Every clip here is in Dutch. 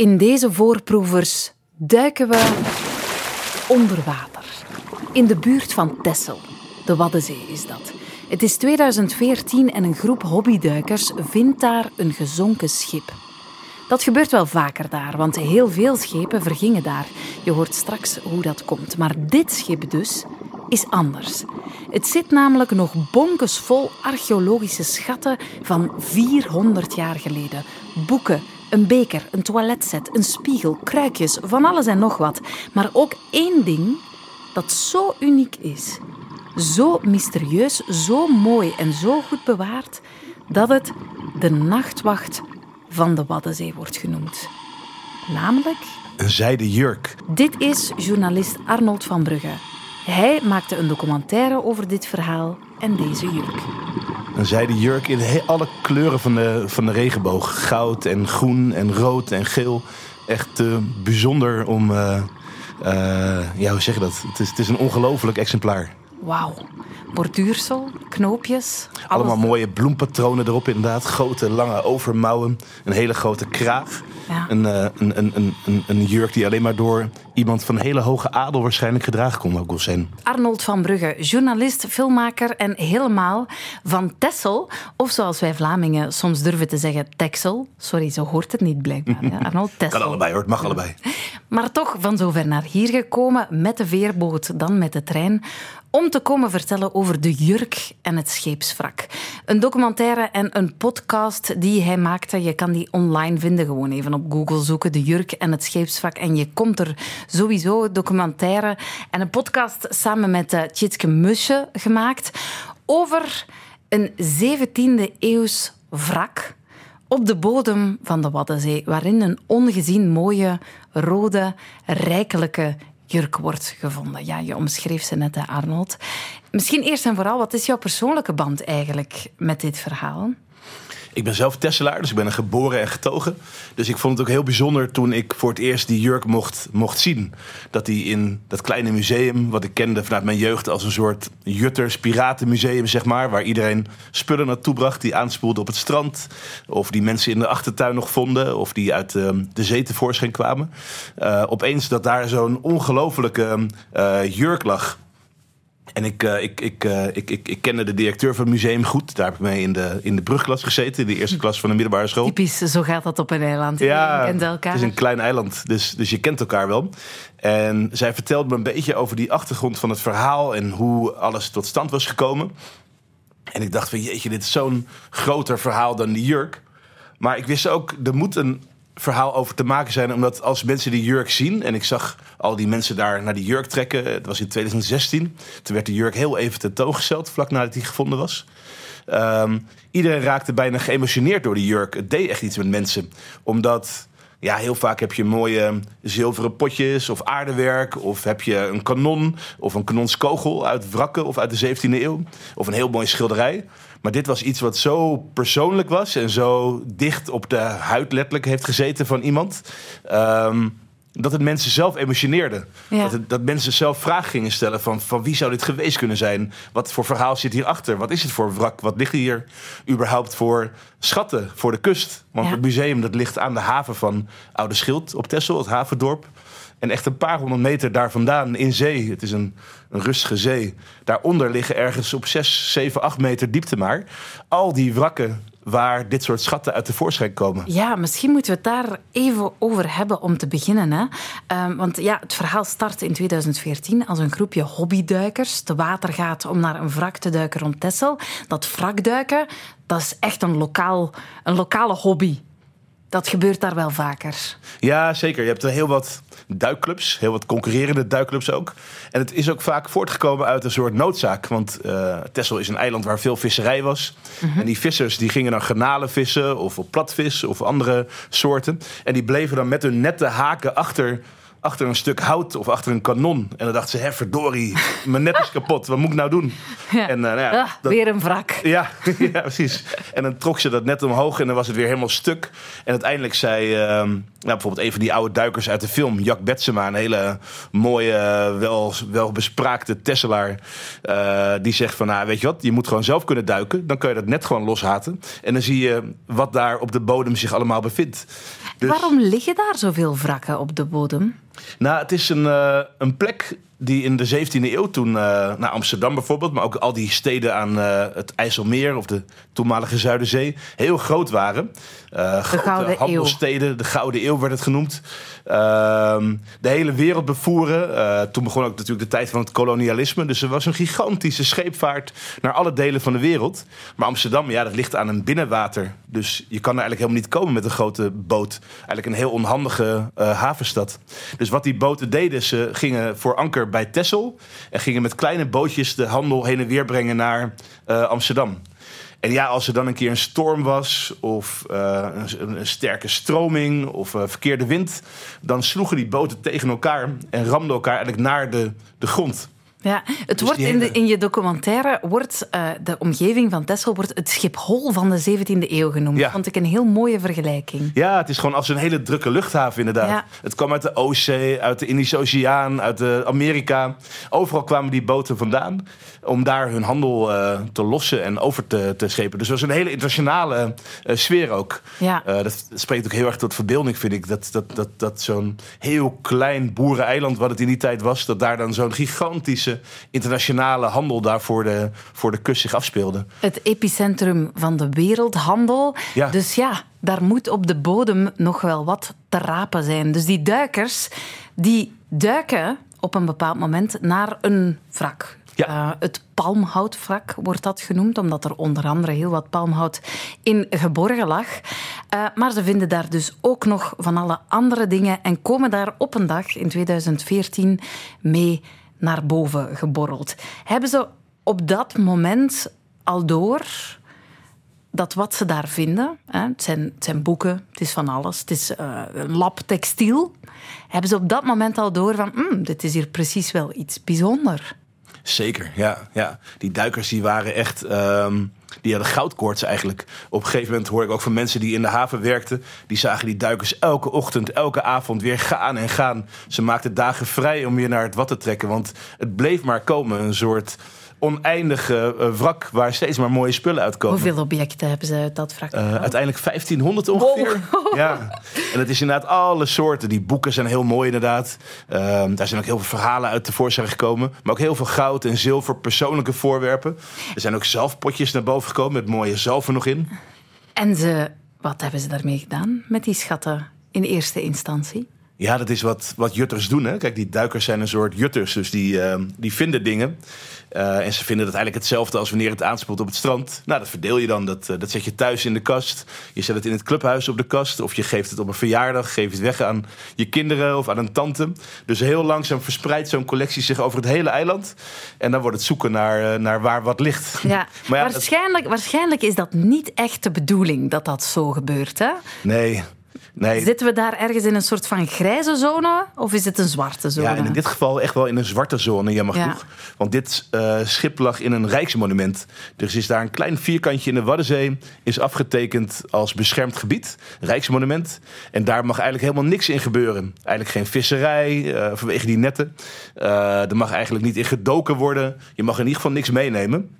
In deze voorproevers duiken we onder water. In de buurt van Texel. De Waddenzee is dat. Het is 2014 en een groep hobbyduikers vindt daar een gezonken schip. Dat gebeurt wel vaker daar, want heel veel schepen vergingen daar. Je hoort straks hoe dat komt. Maar dit schip dus is anders. Het zit namelijk nog bonkesvol archeologische schatten van 400 jaar geleden. Boeken, een beker, een toiletset, een spiegel, kruikjes, van alles en nog wat. Maar ook één ding dat zo uniek is, zo mysterieus, zo mooi en zo goed bewaard, dat het de nachtwacht van de Waddenzee wordt genoemd. Namelijk Een zijden jurk. dit is journalist Arnold van Brugge. Hij maakte een documentaire over dit verhaal en deze jurk. Een zijden jurk in alle kleuren van de, van de regenboog. Goud en groen en rood en geel. Echt eh, bijzonder om... eh, ja, hoe zeg je dat? Het is, het is een ongelooflijk exemplaar. Wauw. Borduursel, knoopjes. alles. Allemaal mooie bloempatronen erop inderdaad. Grote, lange overmouwen. Een hele grote kraag. Ja. Een, eh, een, een, een, een, jurk die alleen maar door iemand van hele hoge adel waarschijnlijk gedragen kon ook zijn. Arnold van Brugge, journalist, filmmaker en helemaal van Texel. Of zoals wij Vlamingen soms durven te zeggen, Texel. Sorry, zo hoort het niet blijkbaar. hè. Arnold Texel. Kan allebei hoor, het mag allebei. Maar toch van zover naar hier gekomen met de veerboot, dan met de trein. Om te komen vertellen over de jurk en het scheepswrak. Een documentaire en een podcast die hij maakte. Je kan die online vinden. Gewoon even op Google zoeken. De jurk en het scheepswrak. En je komt er sowieso documentaire en een podcast samen met uh, Tjitske Musje gemaakt. Over een 17e eeuws wrak op de bodem van de Waddenzee, waarin een ongezien mooie, rode, rijkelijke jurk wordt gevonden. Ja, je omschreef ze net, Arnold. Misschien eerst en vooral, wat is jouw persoonlijke band eigenlijk met dit verhaal? Ik ben zelf Tesselaar, dus ik ben een geboren en getogen. Dus ik vond het ook heel bijzonder toen ik voor het eerst die jurk mocht, mocht zien. Dat die in dat kleine museum, wat ik kende vanuit mijn jeugd als een soort Jutters piratenmuseum, zeg maar. Waar iedereen spullen naartoe bracht die aanspoelden op het strand. Of die mensen in de achtertuin nog vonden. Of die uit de, de zee tevoorschijn kwamen. Uh, opeens dat daar zo'n ongelofelijke uh, jurk lag. En ik, uh, ik, ik, uh, ik, ik, ik kende de directeur van het museum goed. Daar heb ik mee in de, in de brugklas gezeten, in de eerste klas van de middelbare school. Typisch, zo gaat dat op een eiland. Ja, Je kent elkaar. het is een klein eiland, dus, dus je kent elkaar wel. En zij vertelde me een beetje over die achtergrond van het verhaal en hoe alles tot stand was gekomen. En ik dacht van jeetje, dit is zo'n groter verhaal dan die jurk. Maar ik wist ook, er moet een verhaal over te maken zijn. Omdat als mensen die jurk zien... en ik zag al die mensen daar naar die jurk trekken... het was in 2016. Toen werd de jurk heel even tentoongesteld... vlak nadat hij gevonden was. Um, iedereen raakte bijna geëmotioneerd door die jurk. Het deed echt iets met mensen. Omdat... Ja, heel vaak heb je mooie zilveren potjes of aardewerk. Of heb je een kanon of een kanonskogel uit wrakken of uit de 17e eeuw. Of een heel mooie schilderij. Maar dit was iets wat zo persoonlijk was en zo dicht op de huid letterlijk heeft gezeten van iemand. Um, dat het mensen zelf emotioneerde. Ja. Dat, het, dat, mensen zelf vragen gingen stellen van, van wie zou dit geweest kunnen zijn? Wat voor verhaal zit hierachter? Wat is het voor wrak? Wat ligt hier überhaupt voor schatten voor de kust? Want ja. het museum dat ligt aan de haven van Oude Schild op Texel, het havendorp. En echt een paar honderd meter daar vandaan in zee. Het is een, een rustige zee. Daaronder liggen ergens op 6, 7, 8 meter diepte maar. Al die wrakken waar dit soort schatten uit tevoorschijn komen. Ja, misschien moeten we het daar even over hebben om te beginnen. Hè? Um, want ja, het verhaal startte in 2014 als een groepje hobbyduikers te water gaat om naar een wrak te duiken rond Texel. Dat wrakduiken, dat is echt een, lokaal, een lokale hobby. Dat gebeurt daar wel vaker. Ja, zeker. Je hebt er heel wat duikclubs, heel wat concurrerende duikclubs ook. En het is ook vaak voortgekomen uit een soort noodzaak. Want uh, Texel is een eiland waar veel visserij was. Mm -hmm. En die vissers die gingen dan garnalen vissen of op platvis of andere soorten. En die bleven dan met hun nette haken achter achter een stuk hout of achter een kanon. En dan dacht ze, hè, verdorie, mijn net is kapot. Wat moet ik nou doen? Ja. En, uh, nou ja, ah, dat- Weer een wrak. ja, ja, precies. En dan trok ze dat net omhoog en dan was het weer helemaal stuk. En uiteindelijk zei ehm, nou, bijvoorbeeld een van die oude duikers uit de film, Jack Betsema, een hele mooie, eh, wel, wel bespraakte Tesselaar. eh, die zegt van, nou, weet je wat, je moet gewoon zelf kunnen duiken. Dan kun je dat net gewoon loshaten. En dan zie je wat daar op de bodem zich allemaal bevindt. Dus- Waarom liggen daar zoveel wrakken op de bodem? Nou, het is een, eh, een plek die in de 17e eeuw toen, eh naar Amsterdam bijvoorbeeld, maar ook al die steden aan eh, het IJsselmeer of de toenmalige Zuiderzee, heel groot waren. Eh grote Gouden Eeuw. handelssteden, de Gouden Eeuw werd het genoemd. Ehm, de hele wereld bevoeren. Toen begon ook natuurlijk de tijd van het kolonialisme. Dus er was een gigantische scheepvaart naar alle delen van de wereld. Maar Amsterdam, ja, dat ligt aan een binnenwater. Dus je kan er eigenlijk helemaal niet komen met een grote boot. Eigenlijk een heel onhandige havenstad. Dus wat die boten deden, ze gingen voor anker bij Texel. En gingen met kleine bootjes de handel heen en weer brengen naar eh, Amsterdam. En ja, als er dan een keer een storm was, of eh, een, een sterke stroming, of eh, verkeerde wind, dan sloegen die boten tegen elkaar en ramden elkaar eigenlijk naar de, de grond. Ja, het Dus wordt in, de, in je documentaire wordt eh, de omgeving van Texel wordt het Schiphol van de 17e eeuw genoemd. Ja. Vond ik een heel mooie vergelijking. Ja, het is gewoon als een hele drukke luchthaven inderdaad. Ja. Het kwam uit de Oostzee, uit de Indische Oceaan, uit de Amerika. Overal kwamen die boten vandaan om daar hun handel eh, te lossen en over te, te schepen. Dus het was een hele internationale eh, sfeer ook. Ja. Dat spreekt ook heel erg tot verbeelding, vind ik. Dat, dat, dat, dat zo'n heel klein boereneiland, wat het in die tijd was, dat daar dan zo'n gigantische internationale handel daar voor de, voor de kust zich afspeelde. Het epicentrum van de wereldhandel. Ja. Dus ja, daar moet op de bodem nog wel wat te rapen zijn. Dus die duikers, die duiken op een bepaald moment naar een wrak. Ja. Eh, het palmhoutwrak wordt dat genoemd, omdat er onder andere heel wat palmhout in geborgen lag. Eh, maar ze vinden daar dus ook nog van alle andere dingen en komen daar op een dag in 2014 mee naar boven geborreld. Hebben ze op dat moment al door dat wat ze daar vinden, hè, het, zijn, het zijn boeken, het is van alles, het is eh, een lab textiel, hebben ze op dat moment al door van, "Hmm, dit is hier precies wel iets bijzonders. Zeker, ja. ja. Die duikers die waren echt... ehm, die hadden goudkoorts eigenlijk. Op een gegeven moment hoor ik ook van mensen die in de haven werkten... die zagen die duikers elke ochtend, elke avond weer gaan en gaan. Ze maakten dagen vrij om weer naar het wat te trekken. Want het bleef maar komen. Een soort oneindige eh, wrak waar steeds maar mooie spullen uitkomen. Hoeveel objecten hebben ze uit dat wrak? Eh, uiteindelijk 1500 ongeveer. Ja. En het is inderdaad alle soorten. Die boeken zijn heel mooi inderdaad. Ehm, daar zijn ook heel veel verhalen uit tevoorschijn gekomen. Maar ook heel veel goud en zilver, persoonlijke voorwerpen. Er zijn ook zalfpotjes naar boven gekomen met mooie zalven nog in. En ze, wat hebben ze daarmee gedaan met die schatten in eerste instantie? Ja, dat is wat, wat jutters doen. Hè? Kijk, die duikers zijn een soort jutters. Dus die, ehm, die vinden dingen. Eh, en ze vinden dat eigenlijk hetzelfde als wanneer het aanspoelt op het strand. Nou, dat verdeel je dan. Dat, eh, dat zet je thuis in de kast. Je zet het in het clubhuis op de kast. Of je geeft het op een verjaardag. Geef je het weg aan je kinderen of aan een tante. Dus heel langzaam verspreidt zo'n collectie zich over het hele eiland. En dan wordt het zoeken naar, eh, naar waar wat ligt. Ja, Maar ja, waarschijnlijk, waarschijnlijk is dat niet echt de bedoeling dat dat zo gebeurt. Hè? nee. Nee, Zitten we daar ergens in een soort van grijze zone of is het een zwarte zone? Ja, in dit geval echt wel in een zwarte zone, jammer Ja. genoeg. Want dit eh, schip lag in een rijksmonument. Dus is daar een klein vierkantje in de Waddenzee... is afgetekend als beschermd gebied, rijksmonument. En daar mag eigenlijk helemaal niks in gebeuren. Eigenlijk geen visserij, eh, vanwege die netten. Eh, er mag eigenlijk niet in gedoken worden. Je mag in ieder geval niks meenemen.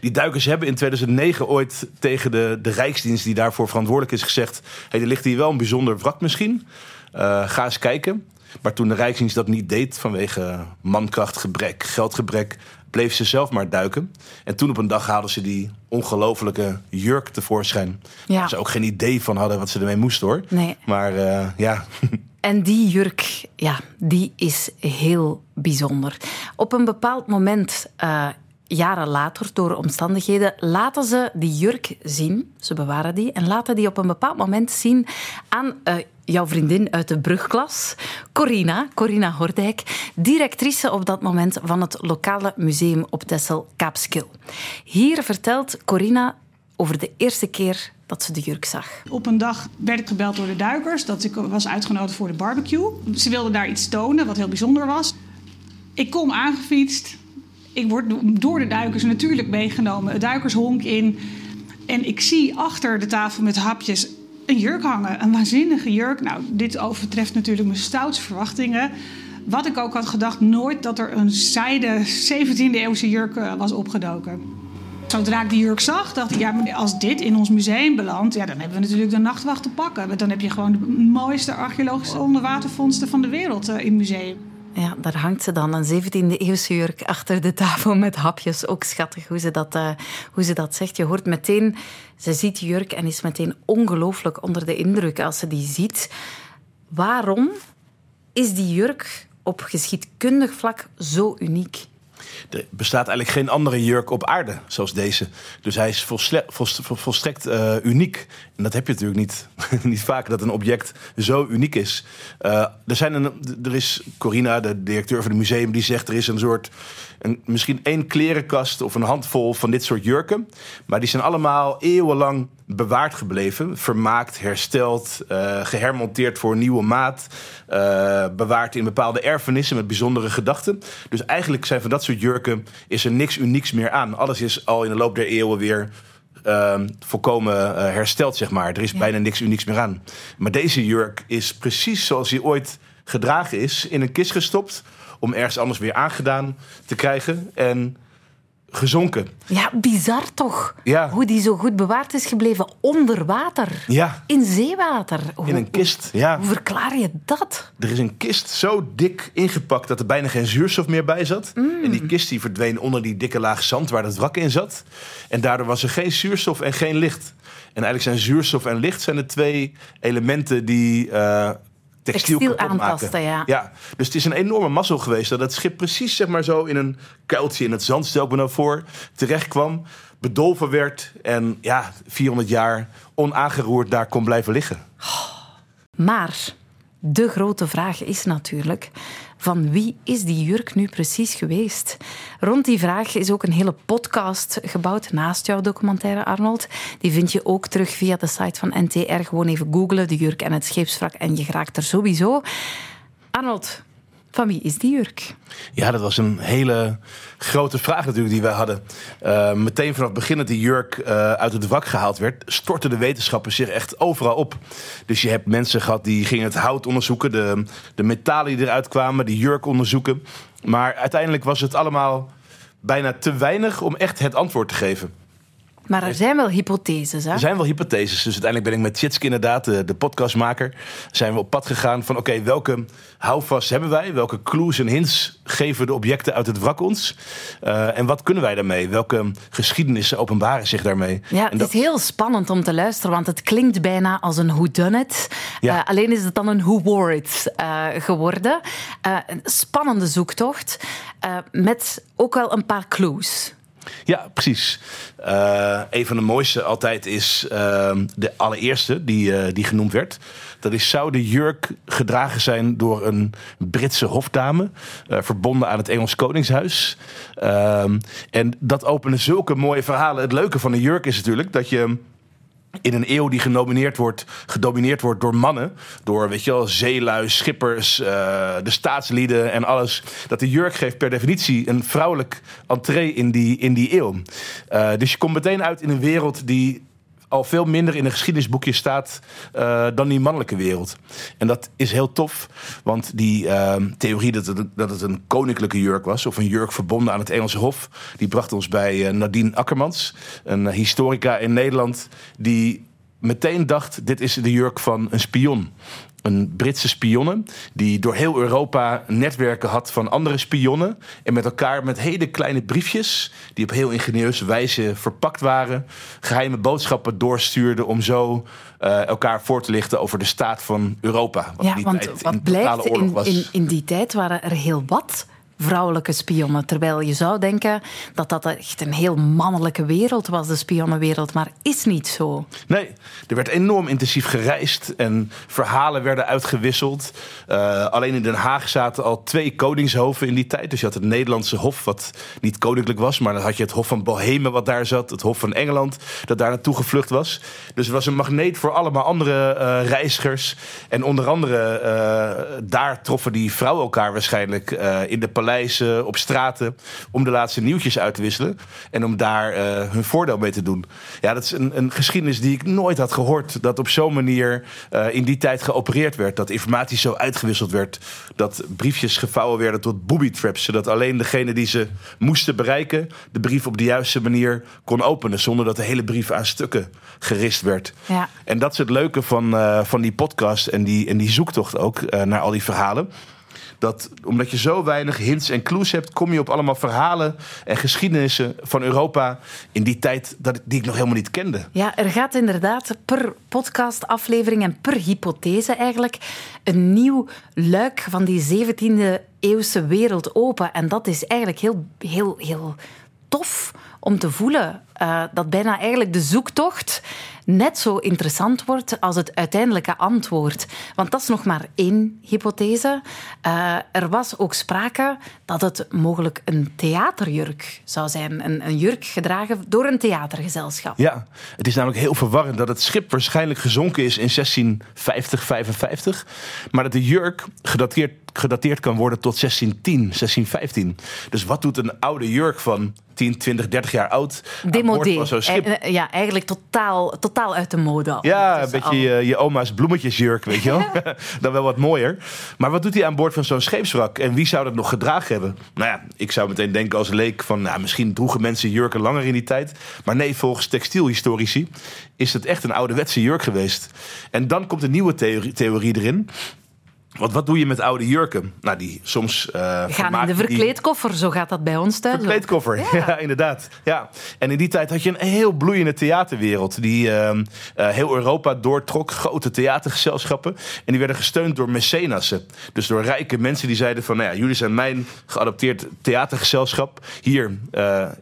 Die duikers hebben in 2009 ooit tegen de, de Rijksdienst die daarvoor verantwoordelijk is gezegd: hey, er ligt hier wel een bijzonder wrak misschien. Eh, ga eens kijken. Maar toen de Rijksdienst dat niet deed vanwege mankrachtgebrek, geldgebrek, bleef ze zelf maar duiken. En toen op een dag haalden ze die ongelofelijke jurk tevoorschijn. Ja. Waar ze ook geen idee van hadden wat ze ermee moesten hoor. Nee. Maar eh, ja, En die jurk, ja, die is heel bijzonder. Op een bepaald moment, eh, jaren later, door omstandigheden, laten ze die jurk zien. Ze bewaren die en laten die op een bepaald moment zien aan eh, jouw vriendin uit de brugklas, Corina, Corina Hordijk, directrice op dat moment van het lokale museum op Texel, Kaapskil. Hier vertelt Corina over de eerste keer dat ze de jurk zag. Op een dag werd ik gebeld door de duikers dat ik was uitgenodigd voor de barbecue. Ze wilden daar iets tonen wat heel bijzonder was. Ik kom aangefietst. Ik word door de duikers natuurlijk meegenomen. Het duikershonk in. En ik zie achter de tafel met hapjes een jurk hangen. Een waanzinnige jurk. Nou, dit overtreft natuurlijk mijn stoutste verwachtingen. Wat ik ook had gedacht, nooit dat er een zijde 17e eeuwse jurk eh, was opgedoken. Zodra ik die jurk zag, dacht ik, ja, als dit in ons museum belandt, ja, dan hebben we natuurlijk de nachtwacht te pakken. Want dan heb je gewoon de mooiste archeologische onderwatervondsten van de wereld uh, in het museum. Ja, daar hangt ze dan, een 17e-eeuwse jurk achter de tafel met hapjes. Ook schattig hoe ze, dat, uh, hoe ze dat zegt. Je hoort meteen, ze ziet jurk en is meteen ongelooflijk onder de indruk als ze die ziet. Waarom is die jurk op geschiedkundig vlak zo uniek? Er bestaat eigenlijk geen andere jurk op aarde zoals deze. Dus hij is volstrekt uh, uniek. En dat heb je natuurlijk niet, niet vaak, dat een object zo uniek is. Uh, er, zijn een, er is Corina, de directeur van het museum, die zegt... er is een soort, een, misschien één klerenkast of een handvol van dit soort jurken. Maar die zijn allemaal eeuwenlang bewaard gebleven. Vermaakt, hersteld, uh, gehermonteerd voor een nieuwe maat. Uh, bewaard in bepaalde erfenissen met bijzondere gedachten. Dus eigenlijk zijn van dat soort jurken is er niks unieks meer aan. Alles is al in de loop der eeuwen weer uh, volkomen uh, hersteld, zeg maar. Er is ja. bijna niks unieks meer aan. Maar deze jurk is precies zoals hij ooit gedragen is, in een kist gestopt, om ergens anders weer aangedaan te krijgen. En gezonken. Ja, bizar toch? Ja. Hoe die zo goed bewaard is gebleven onder water. Ja. In zeewater. In een kist, ja. Hoe verklaar je dat? Er is een kist zo dik ingepakt dat er bijna geen zuurstof meer bij zat. Mm. En die kist die verdween onder die dikke laag zand waar het wrak in zat. En daardoor was er geen zuurstof en geen licht. En eigenlijk zijn zuurstof en licht zijn de twee elementen die... Uh, textiel, textiel aantasten, ja. ja. Dus het is een enorme mazzel geweest dat het schip precies zeg maar zo in een kuiltje in het zand, stel ik me nou voor, terecht kwam, bedolven werd en ja, 400 jaar onaangeroerd daar kon blijven liggen. Maar de grote vraag is natuurlijk: van wie is die jurk nu precies geweest? Rond die vraag is ook een hele podcast gebouwd naast jouw documentaire, Arnold. Die vind je ook terug via de site van NTR. Gewoon even googlen, de jurk en het scheepswrak, en je geraakt er sowieso. Arnold, van wie is die jurk? Ja, dat was een hele grote vraag natuurlijk die wij hadden. Uh, meteen vanaf het begin dat die jurk uh, uit het wrak gehaald werd, stortten de wetenschappers zich echt overal op. Dus je hebt mensen gehad die gingen het hout onderzoeken, de, de metalen die eruit kwamen, die jurk onderzoeken. Maar uiteindelijk was het allemaal bijna te weinig om echt het antwoord te geven. Maar er zijn wel hypotheses, hè? Er zijn wel hypotheses. Dus uiteindelijk ben ik met Tjitske inderdaad, de, de podcastmaker... zijn we op pad gegaan van... oké, welke houvast hebben wij? Welke clues en hints geven de objecten uit het wrak ons? Uh, en wat kunnen wij daarmee? Welke geschiedenissen openbaren zich daarmee? Ja, het dat... is heel spannend om te luisteren... want het klinkt bijna als een whodunit. Ja. Uh, alleen is het dan een who wore it uh, geworden. een spannende zoektocht. met ook wel een paar clues. Ja, precies. Uh, een van de mooiste altijd is uh, de allereerste die, uh, die genoemd werd. Dat is, zou de jurk gedragen zijn door een Britse hofdame, verbonden aan het Engels Koningshuis. Ehm, en dat openen zulke mooie verhalen. Het leuke van de jurk is natuurlijk dat je in een eeuw die genomineerd wordt, gedomineerd wordt door mannen. Door, weet je wel, zeelui, schippers, uh, de staatslieden en alles. Dat de jurk geeft per definitie een vrouwelijk entree in die, in die eeuw. Uh, dus je komt meteen uit in een wereld die al veel minder in een geschiedenisboekje staat uh, dan die mannelijke wereld. En dat is heel tof, want die uh, theorie dat het, dat het een koninklijke jurk was, of een jurk verbonden aan het Engelse Hof, die bracht ons bij uh, Nadine Akkermans, een historica in Nederland, die meteen dacht: dit is de jurk van een spion een Britse spionne die door heel Europa netwerken had van andere spionnen en met elkaar met hele kleine briefjes die op heel ingenieuze wijze verpakt waren, geheime boodschappen doorstuurden om zo uh, elkaar voor te lichten over de staat van Europa. Wat ja, want wat blijkt, in, in, in die tijd waren er heel wat vrouwelijke spionnen. Terwijl je zou denken dat dat echt een heel mannelijke wereld was, de spionnenwereld. Maar is niet zo. Nee, er werd enorm intensief gereisd en verhalen werden uitgewisseld. Uh, alleen in Den Haag zaten al twee koningshoven in die tijd. Dus je had het Nederlandse Hof, wat niet koninklijk was, maar dan had je het Hof van Bohemen, wat daar zat, het Hof van Engeland, dat daar naartoe gevlucht was. Dus er was een magneet voor allemaal andere uh, reizigers. En onder andere uh, daar troffen die vrouwen elkaar waarschijnlijk in de paleis op straten om de laatste nieuwtjes uit te wisselen. En om daar uh, hun voordeel mee te doen. Ja, dat is een, een, geschiedenis die ik nooit had gehoord. Dat op zo'n manier uh, in die tijd geopereerd werd. Dat informatie zo uitgewisseld werd. Dat briefjes gevouwen werden tot booby traps. Zodat alleen degene die ze moesten bereiken. de brief op de juiste manier kon openen. Zonder dat de hele brief aan stukken gerist werd. Ja. En dat is het leuke van, uh, van die podcast en die, en die zoektocht ook naar al die verhalen dat omdat je zo weinig hints en clues hebt, kom je op allemaal verhalen en geschiedenissen van Europa in die tijd dat, die ik nog helemaal niet kende. Ja, er gaat inderdaad per podcastaflevering en per hypothese eigenlijk een nieuw luik van die 17e eeuwse wereld open. En dat is eigenlijk heel, heel, heel tof om te voelen. Uh, dat bijna eigenlijk de zoektocht net zo interessant wordt als het uiteindelijke antwoord. Want dat is nog maar één hypothese. Uh, er was ook sprake dat het mogelijk een theaterjurk zou zijn. Een, een, jurk gedragen door een theatergezelschap. Ja, het is namelijk heel verwarrend dat het schip waarschijnlijk gezonken is in 1650, 55. Maar dat de jurk gedateerd, gedateerd kan worden tot 1610, 1615. Dus wat doet een oude jurk van 10, 20, 30 jaar oud. Demodé. E ja, eigenlijk totaal, totaal uit de mode. Ja, een beetje je, je, oma's bloemetjesjurk, weet je wel. Dan wel wat mooier. Maar wat doet hij aan boord van zo'n scheepswrak? En wie zou dat nog gedragen hebben? Nou ja, ik zou meteen denken als leek van... Nou, misschien droegen mensen jurken langer in die tijd. Maar nee, volgens textielhistorici is het echt een ouderwetse jurk geweest. En dan komt een nieuwe theorie, theorie erin. Want wat doe je met oude jurken? Nou, die soms. Uh, gaan in de verkleedkoffer, die... zo gaat dat bij ons thuis. Verkleedkoffer, ja. ja. inderdaad. Ja. En in die tijd had je een heel bloeiende theaterwereld. Die uh, uh, heel Europa doortrok. Grote theatergezelschappen. En die werden gesteund door mecenassen. Dus door rijke mensen die zeiden: van nou ja, jullie zijn mijn geadopteerd theatergezelschap. Hier,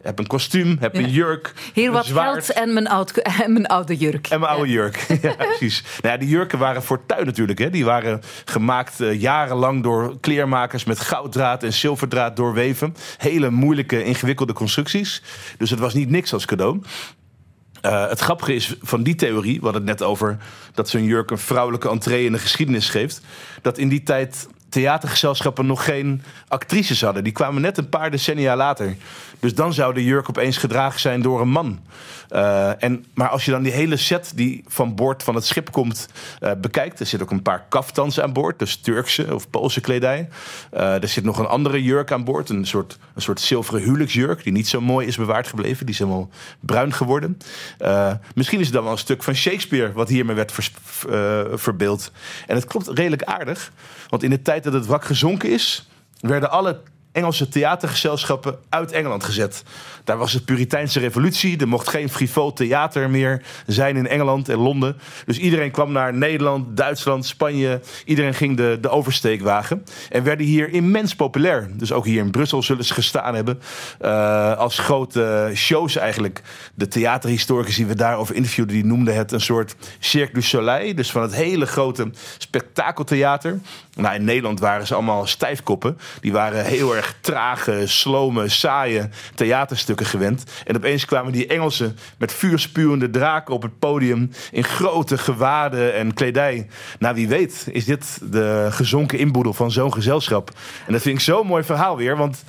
heb een kostuum, heb een jurk. Hier wat zwaard. geld en mijn, oud, en mijn oude jurk. En mijn oude jurk. ja, precies. Nou ja, die jurken waren fortuin natuurlijk. Hè. Die waren gemaakt uh, jarenlang door kleermakers met gouddraad en zilverdraad doorweven. Hele moeilijke, ingewikkelde constructies. Dus het was niet niks als cadeau. Uh, het grappige is van die theorie, we hadden het net over dat zo'n jurk een vrouwelijke entree in de geschiedenis geeft. Dat in die tijd theatergezelschappen nog geen actrices hadden. Die kwamen net een paar decennia later. Dus dan zou de jurk opeens gedragen zijn door een man. Uh, en, maar als je dan die hele set die van boord van het schip komt uh, bekijkt. Er zit ook een paar kaftans aan boord. Dus Turkse of Poolse kledij. Uh, er zit nog een andere jurk aan boord. Een soort, een soort zilveren huwelijksjurk. Die niet zo mooi is bewaard gebleven. Die is helemaal bruin geworden. misschien is het dan wel een stuk van Shakespeare. Wat hiermee werd verbeeld. En het klopt redelijk aardig. Want in de tijd dat het wrak gezonken is. werden alle Engelse theatergezelschappen uit Engeland gezet. Daar was de Puriteinse revolutie. Er mocht geen frivol theater meer zijn in Engeland en Londen. Dus iedereen kwam naar Nederland, Duitsland, Spanje. Iedereen ging de, de oversteek wagen. En werden hier immens populair. Dus ook hier in Brussel zullen ze gestaan hebben. Uh, als grote shows eigenlijk. De theaterhistoricus die we daarover interviewden... die noemden het een soort Cirque du Soleil. Dus van het hele grote spektakeltheater. Nou, in Nederland waren ze allemaal stijfkoppen. Die waren heel erg trage, slome, saaie theaterstukken gewend. En opeens kwamen die Engelsen met vuurspuwende draken op het podium. in grote gewaden en kledij. Nou, wie weet, is dit de gezonken inboedel van zo'n gezelschap. En dat vind ik zo'n mooi verhaal weer. Want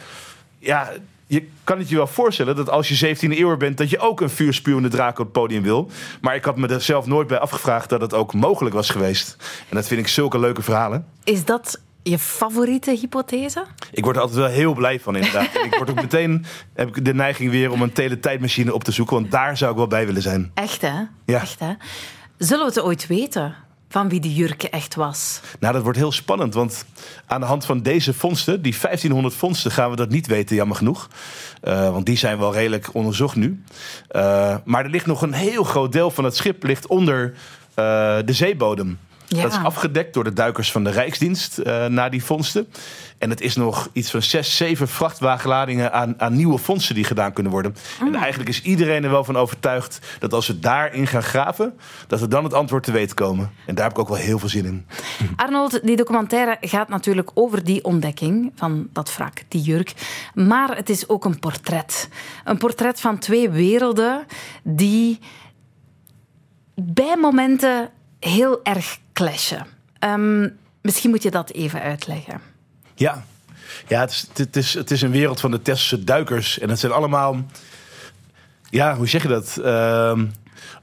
ja, je kan het je wel voorstellen dat als je 17e eeuw bent, dat je ook een vuurspuwende draak op het podium wil. Maar ik had me er zelf nooit bij afgevraagd dat het ook mogelijk was geweest. En dat vind ik zulke leuke verhalen. Is dat je favoriete hypothese? Ik word er altijd wel heel blij van, inderdaad. ik word ook meteen heb ik de neiging weer om een teletijdmachine op te zoeken, want daar zou ik wel bij willen zijn. Echt hè? Ja. Echt, hè? Zullen we het ooit weten? van wie de jurke echt was? Nou, dat wordt heel spannend, want aan de hand van deze vondsten, die 1500 vondsten, gaan we dat niet weten, jammer genoeg. Uh, want die zijn wel redelijk onderzocht nu. Uh, maar er ligt nog een heel groot deel van het schip ligt onder uh, de zeebodem. Ja. Dat is afgedekt door de duikers van de Rijksdienst uh, na die vondsten. En het is nog iets van zes, zeven vrachtwagenladingen aan, aan nieuwe fondsen die gedaan kunnen worden. En Mm. eigenlijk is iedereen er wel van overtuigd dat als we daarin gaan graven, dat we dan het antwoord te weten komen. En daar heb ik ook wel heel veel zin in. Arnold, die documentaire gaat natuurlijk over die ontdekking van dat wrak, die jurk. Maar het is ook een portret. Een portret van twee werelden die bij momenten heel erg clashen. Ehm, misschien moet je dat even uitleggen. Ja, ja het, is, het, is, het is een wereld van de Tesselse duikers. En het zijn allemaal, ja, hoe zeg je dat? Ehm,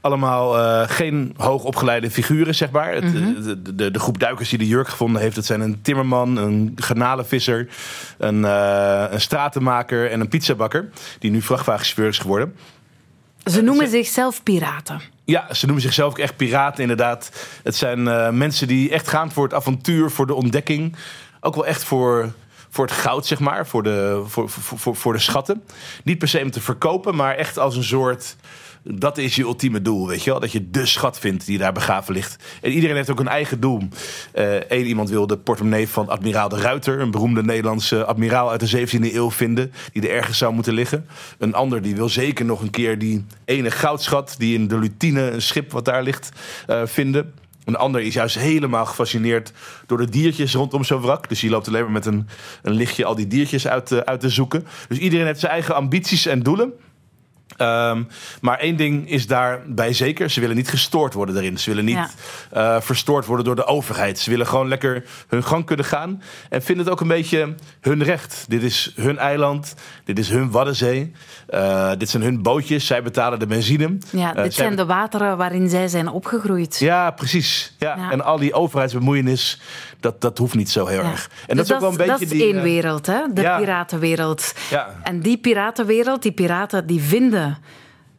allemaal uh, geen hoogopgeleide figuren, zeg maar. Het, de, de, de, groep duikers die de jurk gevonden heeft... dat zijn een timmerman, een garnalenvisser... een, uh, een stratenmaker en een pizzabakker... die nu vrachtwagenchauffeur is geworden. Ze noemen zichzelf piraten. Ja, ze noemen zichzelf echt piraten, inderdaad. Het zijn uh, mensen die echt gaan voor het avontuur, voor de ontdekking. Ook wel echt voor, voor het goud, zeg maar. Voor de, voor, voor, voor, voor de schatten. Niet per se om te verkopen, maar echt als een soort dat is je ultieme doel, weet je wel? Dat je de schat vindt die daar begraven ligt. En iedereen heeft ook een eigen doel. Eén uh, iemand wil de portemonnee van admiraal de Ruiter... een beroemde Nederlandse admiraal uit de 17e eeuw vinden... die er ergens zou moeten liggen. Een ander die wil zeker nog een keer die ene goudschat... die in de Lutine, een schip wat daar ligt, uh, vinden... Een ander is juist helemaal gefascineerd door de diertjes rondom zo'n wrak. Dus die loopt alleen maar met een, een lichtje al die diertjes uit, uh, uit te zoeken. Dus iedereen heeft zijn eigen ambities en doelen. Um, maar één ding is daarbij zeker. Ze willen niet gestoord worden daarin. Ze willen niet ja. uh, verstoord worden door de overheid. Ze willen gewoon lekker hun gang kunnen gaan. En vinden het ook een beetje hun recht. Dit is hun eiland. Dit is hun Waddenzee. Uh, dit zijn hun bootjes. Zij betalen de benzine. Ja, dit uh, zijn de wateren waarin zij zijn opgegroeid. Ja, precies. Ja. ja. En al die overheidsbemoeienis, dat, dat hoeft niet zo heel ja. erg. En dus dat is ook wel een beetje dat is die... één wereld, hè? De piratenwereld. Ja. En die piratenwereld, die piraten, die vinden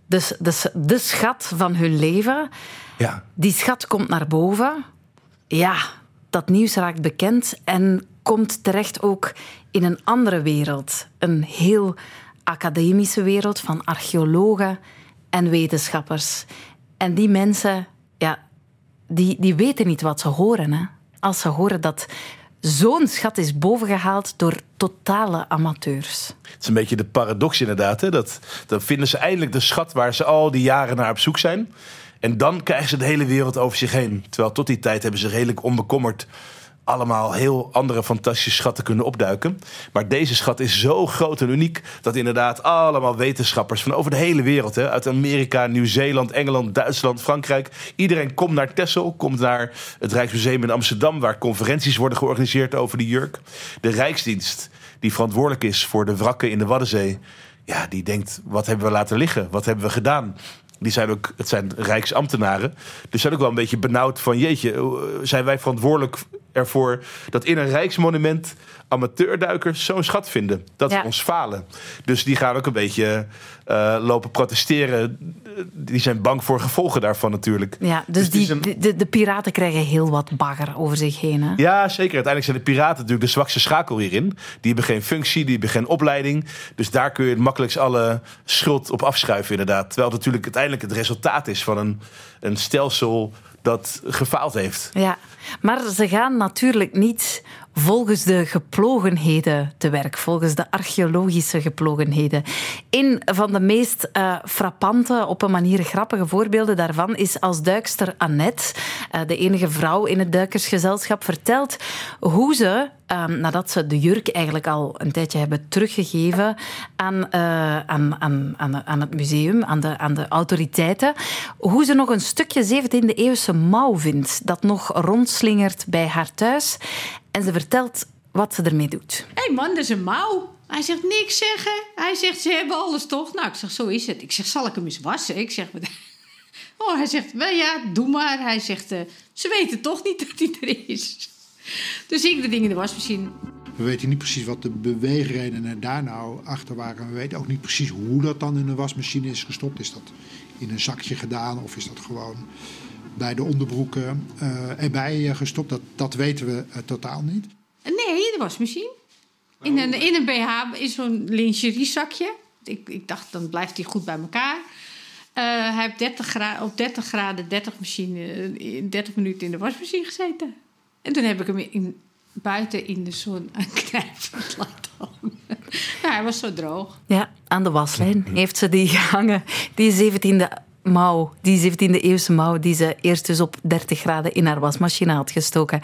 de, de schat van hun leven. Ja. Die schat komt naar boven. Ja, dat nieuws raakt bekend en komt terecht ook in een andere wereld. Een heel academische wereld van archeologen en wetenschappers. En die mensen, ja, die, die weten niet wat ze horen. Hè? Als ze horen dat zo'n schat is bovengehaald door totale amateurs. Het is een beetje de paradox inderdaad. Hè? Dat, dan vinden ze eindelijk de schat waar ze al die jaren naar op zoek zijn. En dan krijgen ze de hele wereld over zich heen. Terwijl tot die tijd hebben ze redelijk onbekommerd allemaal heel andere fantastische schatten kunnen opduiken. Maar deze schat is zo groot en uniek dat inderdaad allemaal wetenschappers van over de hele wereld, hè, uit Amerika, Nieuw-Zeeland, Engeland, Duitsland, Frankrijk, iedereen komt naar Texel, komt naar het Rijksmuseum in Amsterdam, waar conferenties worden georganiseerd over die jurk. De Rijksdienst, die verantwoordelijk is voor de wrakken in de Waddenzee, ja, die denkt: wat hebben we laten liggen? Wat hebben we gedaan? Die zijn ook, het zijn rijksambtenaren. Dus zijn ook wel een beetje benauwd van jeetje, zijn wij verantwoordelijk ervoor dat in een rijksmonument amateurduikers zo'n schat vinden. Dat Ja. we ons falen. Dus die gaan ook een beetje eh, lopen protesteren. Die zijn bang voor gevolgen daarvan natuurlijk. Ja, dus, is die, een- de, de piraten krijgen heel wat bagger over zich heen. Hè? Ja, zeker. Uiteindelijk zijn de piraten natuurlijk de zwakste schakel hierin. Die hebben geen functie, die hebben geen opleiding. Dus daar kun je het makkelijkst alle schuld op afschuiven, inderdaad. Terwijl het natuurlijk uiteindelijk het resultaat is van een, een stelsel dat gefaald heeft. Ja, maar ze gaan natuurlijk niet volgens de geplogenheden te werk, volgens de archeologische geplogenheden. Een van de meest eh, frappante, op een manier grappige voorbeelden daarvan is als duikster Annette, eh, de enige vrouw in het duikersgezelschap, vertelt hoe ze, eh, nadat ze de jurk eigenlijk al een tijdje hebben teruggegeven aan, eh, aan, aan, aan, aan het museum, aan de, aan de autoriteiten, hoe ze nog een stukje 17e-eeuwse mouw vindt dat nog rondslingert bij haar thuis. En ze vertelt wat ze ermee doet. Hé hey man, dat is een mouw. Hij zegt niks zeggen. Hij zegt, ze hebben alles toch? Nou, ik zeg, zo is het. Ik zeg, zal ik hem eens wassen? Ik zeg, wat- oh, hij zegt, wel ja, doe maar. Hij zegt, eh, ze weten toch niet dat hij er is. Dus ik de dingen in de wasmachine. We weten niet precies wat de beweegredenen daar nou achter waren. We weten ook niet precies hoe dat dan in een wasmachine is gestopt. Is dat in een zakje gedaan of is dat gewoon bij de onderbroeken eh, erbij eh, gestopt? Dat, dat weten we eh, totaal niet. Nee, de wasmachine. In een, in een BH is zo'n lingeriezakje. Ik, ik dacht, dan blijft die goed bij elkaar. Eh, hij heeft 30 gra op 30 graden 30, machine, in 30 minuten in de wasmachine gezeten. En toen heb ik hem in, buiten in de zon aan knijpend laten hangen. Nou, hij was zo droog. Ja, aan de waslijn heeft ze die gehangen. Die 17e mouw, die 17e eeuwse mouw, die ze eerst dus op 30 graden in haar wasmachine had gestoken.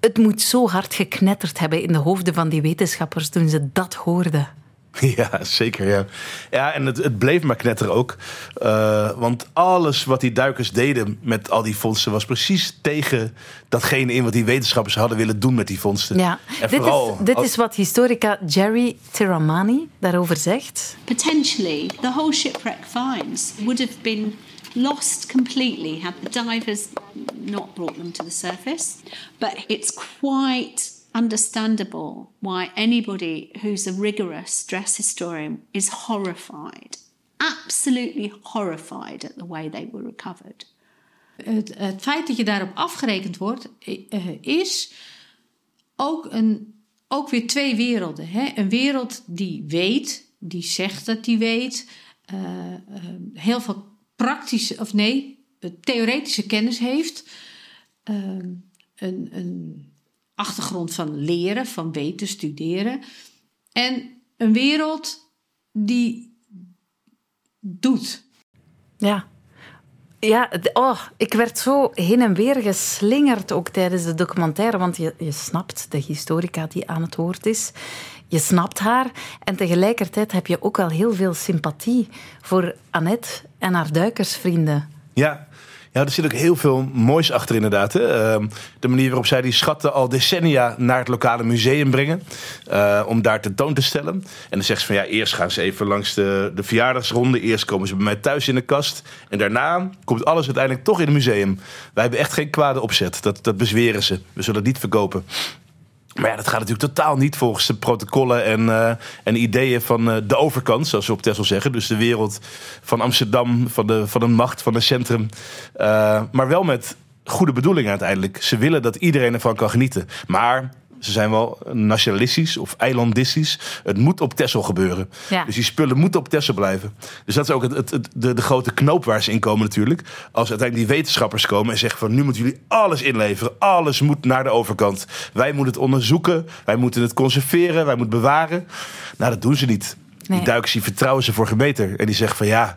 Het moet zo hard geknetterd hebben in de hoofden van die wetenschappers toen ze dat hoorden. Ja, zeker. Ja, ja en het, het bleef maar knetteren ook. Uh, want alles wat die duikers deden met al die vondsten was precies tegen datgene in wat die wetenschappers hadden willen doen met die vondsten. Ja, En dit, vooral is, dit als- is wat historica Jerry Tiramani daarover zegt. Potentially, the whole shipwreck finds would have been lost completely had the divers not brought them to the surface. But it's quite understandable why anybody who's a rigorous stress historian is horrified, absolutely horrified at the way they were recovered. Het, het feit dat je daarop afgerekend wordt, eh, is ook, een, ook weer twee werelden. Hè? Een wereld die weet, die zegt dat die weet, eh, eh, heel veel praktische, of nee, theoretische kennis heeft, een, een achtergrond van leren, van weten, studeren. En een wereld die doet. Ja. Ja, oh, ik werd zo heen en weer geslingerd ook tijdens de documentaire, want je, je snapt de historica die aan het woord is. Je snapt haar en tegelijkertijd heb je ook wel heel veel sympathie voor Annette en haar duikersvrienden. Ja. Ja, er zit ook heel veel moois achter inderdaad. Hè. Ehm, de manier waarop zij die schatten al decennia naar het lokale museum brengen. eh, om daar tentoon te stellen. En dan zegt ze van ja, eerst gaan ze even langs de, de verjaardagsronde. Eerst komen ze bij mij thuis in de kast. En daarna komt alles uiteindelijk toch in het museum. Wij hebben echt geen kwade opzet. Dat, dat bezweren ze. We zullen het niet verkopen. Maar ja, dat gaat natuurlijk totaal niet volgens de protocollen en, eh, en ideeën van eh, de overkant, zoals we op Texel zeggen. Dus de wereld van Amsterdam, van de, van de macht, van het centrum. Eh, maar wel met goede bedoelingen uiteindelijk. Ze willen dat iedereen ervan kan genieten. Maar ze zijn wel nationalistisch of eilandistisch. Het moet op Texel gebeuren. Ja. Dus die spullen moeten op Texel blijven. Dus dat is ook het, het, het- de, de grote knoop waar ze in komen natuurlijk. Als uiteindelijk die wetenschappers komen en zeggen van... nu moeten jullie alles inleveren. Alles moet naar de overkant. Wij moeten het onderzoeken. Wij moeten het conserveren. Wij moeten bewaren. Nou, dat doen ze niet. Nee. Die duikers die vertrouwen ze voor gemeter. En die zeggen van ja...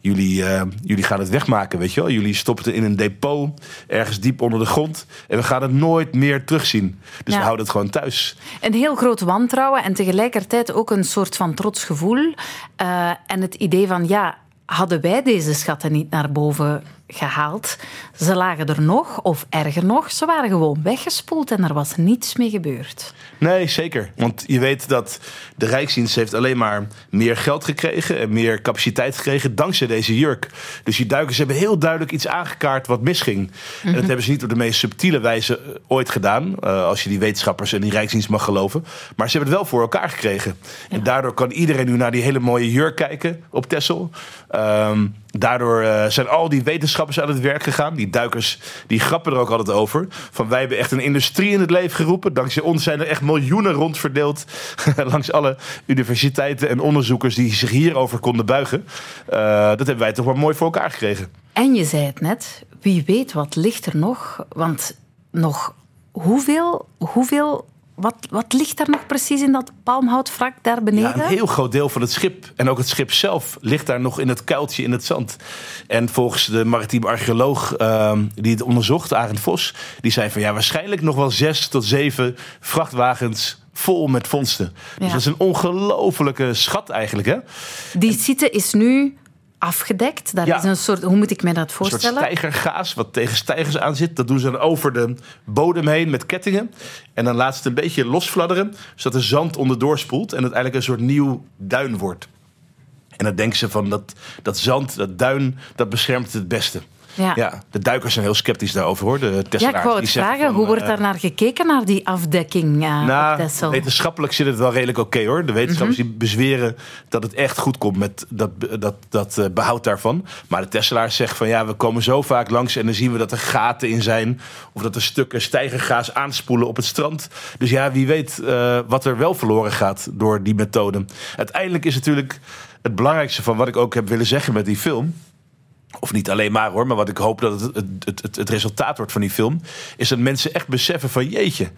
Jullie, eh, jullie gaan het wegmaken, weet je wel. Jullie stoppen het in een depot, ergens diep onder de grond. En we gaan het nooit meer terugzien. Dus Ja. we houden het gewoon thuis. Een heel groot wantrouwen en tegelijkertijd ook een soort van trots gevoel. Eh, en het idee van, ja, hadden wij deze schatten niet naar boven gehaald, ze lagen er nog, of erger nog, ze waren gewoon weggespoeld en er was niets mee gebeurd. Nee, zeker. Want je weet dat de Rijksdienst heeft alleen maar meer geld gekregen en meer capaciteit gekregen dankzij deze jurk. Dus die duikers hebben heel duidelijk iets aangekaart wat misging. En dat hebben ze niet op de meest subtiele wijze eh, ooit gedaan, eh, als je die wetenschappers en die Rijksdienst mag geloven. Maar ze hebben het wel voor elkaar gekregen. En daardoor kan iedereen nu naar die hele mooie jurk kijken op Texel. Ehm, daardoor eh, zijn al die wetenschappers aan het werk gegaan. Die duikers die grappen er ook altijd over. Van wij hebben echt een industrie in het leven geroepen. Dankzij ons zijn er echt miljoenen rondverdeeld langs alle universiteiten en onderzoekers die zich hierover konden buigen. Eh, dat hebben wij toch maar mooi voor elkaar gekregen. En je zei het net, wie weet wat ligt er nog? Want nog hoeveel, hoeveel wat, wat ligt daar nog precies in dat palmhoutvrak daar beneden? Ja, een heel groot deel van het schip en ook het schip zelf ligt daar nog in het kuiltje in het zand. En volgens de maritieme archeoloog ehm, die het onderzocht, Arend Vos, die zei van ja, waarschijnlijk nog wel zes tot zeven vrachtwagens vol met vondsten. Dus dat is een ongelofelijke schat eigenlijk, hè? Die site is nu afgedekt. Daar Ja. is een soort, hoe moet ik me dat Een soort voorstellen? stijgergaas wat tegen stijgers aan zit. Dat doen ze dan over de bodem heen met kettingen. En dan laat ze het een beetje losfladderen, zodat de zand onderdoor spoelt en uiteindelijk een soort nieuw duin wordt. En dan denken ze van dat, dat zand, dat duin, dat beschermt het het beste. Ja. Ja, de duikers zijn heel sceptisch daarover hoor. De Ja, ik wou het vragen. van, Hoe wordt eh, daar naar gekeken, naar die afdekking eh, op nou, wetenschappelijk zit het wel redelijk oké hoor. De wetenschappers Mhm. die bezweren dat het echt goed komt met dat, dat, dat eh, behoud daarvan. Maar de Tesselaars zeggen van ja, we komen zo vaak langs en dan zien we dat er gaten in zijn. Of dat er stukken stijgergaas aanspoelen op het strand. Dus ja, wie weet eh, wat er wel verloren gaat door die methode. Uiteindelijk is natuurlijk het belangrijkste van wat ik ook heb willen zeggen met die film. Of niet alleen maar hoor, maar wat ik hoop dat het, het, het, het resultaat wordt van die film, is dat mensen echt beseffen van jeetje,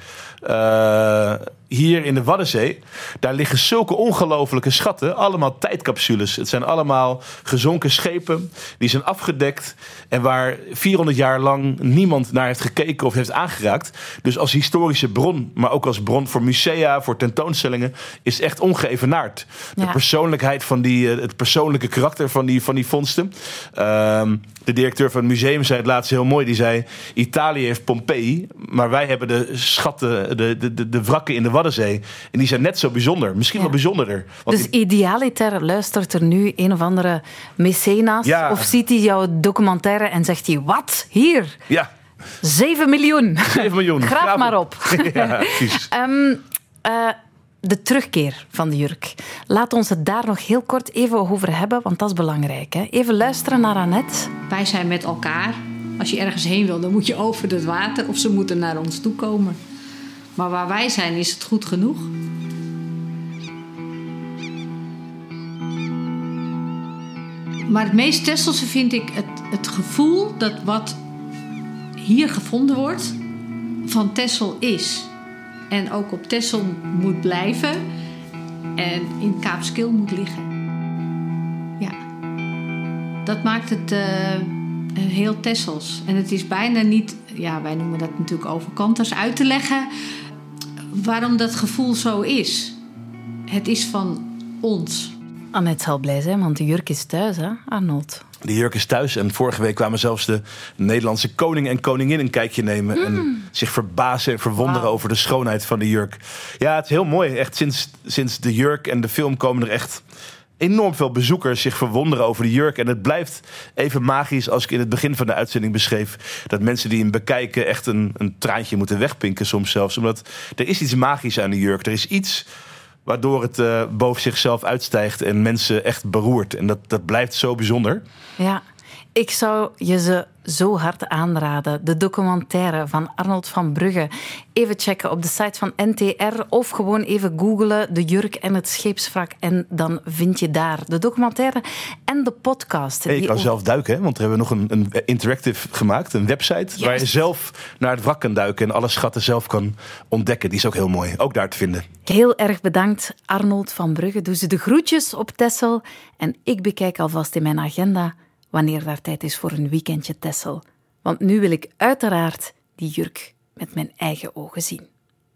uh, hier in de Waddenzee, daar liggen zulke ongelofelijke schatten. Allemaal tijdcapsules. Het zijn allemaal gezonken schepen. Die zijn afgedekt. En waar 400 jaar lang niemand naar heeft gekeken of heeft aangeraakt. Dus als historische bron, maar ook als bron voor musea, voor tentoonstellingen, is echt ongeëvenaard. De persoonlijkheid van die, eh, het persoonlijke karakter van die, van die vondsten. Ehm, de directeur van het museum zei het laatst heel mooi. Die zei: Italië heeft Pompeii, maar wij hebben de schatten, de, de, de, de wrakken in de Waddenzee. En die zijn net zo bijzonder. Misschien Ja. wel bijzonderder. Dus idealiter luistert er nu een of andere mecenas Ja. of ziet hij jouw documentaire en zegt hij, wat? Hier, ja, 7 miljoen. 7 miljoen. Graaf maar op. ja. Ehm, eh, de terugkeer van de jurk. Laat ons het daar nog heel kort even over hebben, want dat is belangrijk. Hè? Even luisteren naar Annette. Wij zijn met elkaar. Als je ergens heen wil, dan moet je over het water of ze moeten naar ons toe komen. Maar waar wij zijn, is het goed genoeg. Maar het meest Tesselse vind ik het, het gevoel dat wat hier gevonden wordt van Tessel is. En ook op Tessel moet blijven en in Kaapskil moet liggen. Ja. Dat maakt het eh, heel Tessels. En het is bijna niet, ja, wij noemen dat natuurlijk overkanters, uit te leggen waarom dat gevoel zo is. Het is van ons. Annette zal blij zijn, want de jurk is thuis, hè, Arnold? De jurk is thuis. En vorige week kwamen zelfs de Nederlandse koning en koningin een kijkje nemen. En zich verbazen en verwonderen over de schoonheid van de jurk. Ja, het is heel mooi. Echt sinds, sinds de jurk en de film komen er echt enorm veel bezoekers zich verwonderen over de jurk. En het blijft even magisch als ik in het begin van de uitzending beschreef... dat mensen die hem bekijken echt een, een traantje moeten wegpinken soms zelfs. Omdat er is iets magisch aan de jurk. Er is iets waardoor het eh, boven zichzelf uitstijgt en mensen echt beroert. En dat, dat blijft zo bijzonder. Ja, ik zou je ze zo hard aanraden. De documentaire van Arnold van Brugge. Even checken op de site van NTR of gewoon even googlen de jurk en het scheepswrak. En dan vind je daar de documentaire en de podcast. Hey, je kan over- zelf duiken, hè? want we hebben nog een, een interactive gemaakt, een website waar je zelf naar het wrak kan duiken en alle schatten zelf kan ontdekken. Die is ook heel mooi, ook daar te vinden. Heel erg bedankt, Arnold van Brugge. Doe ze de groetjes op Tessel. En ik bekijk alvast in mijn agenda wanneer daar tijd is voor een weekendje Tessel. Want nu wil ik uiteraard die jurk met mijn eigen ogen zien.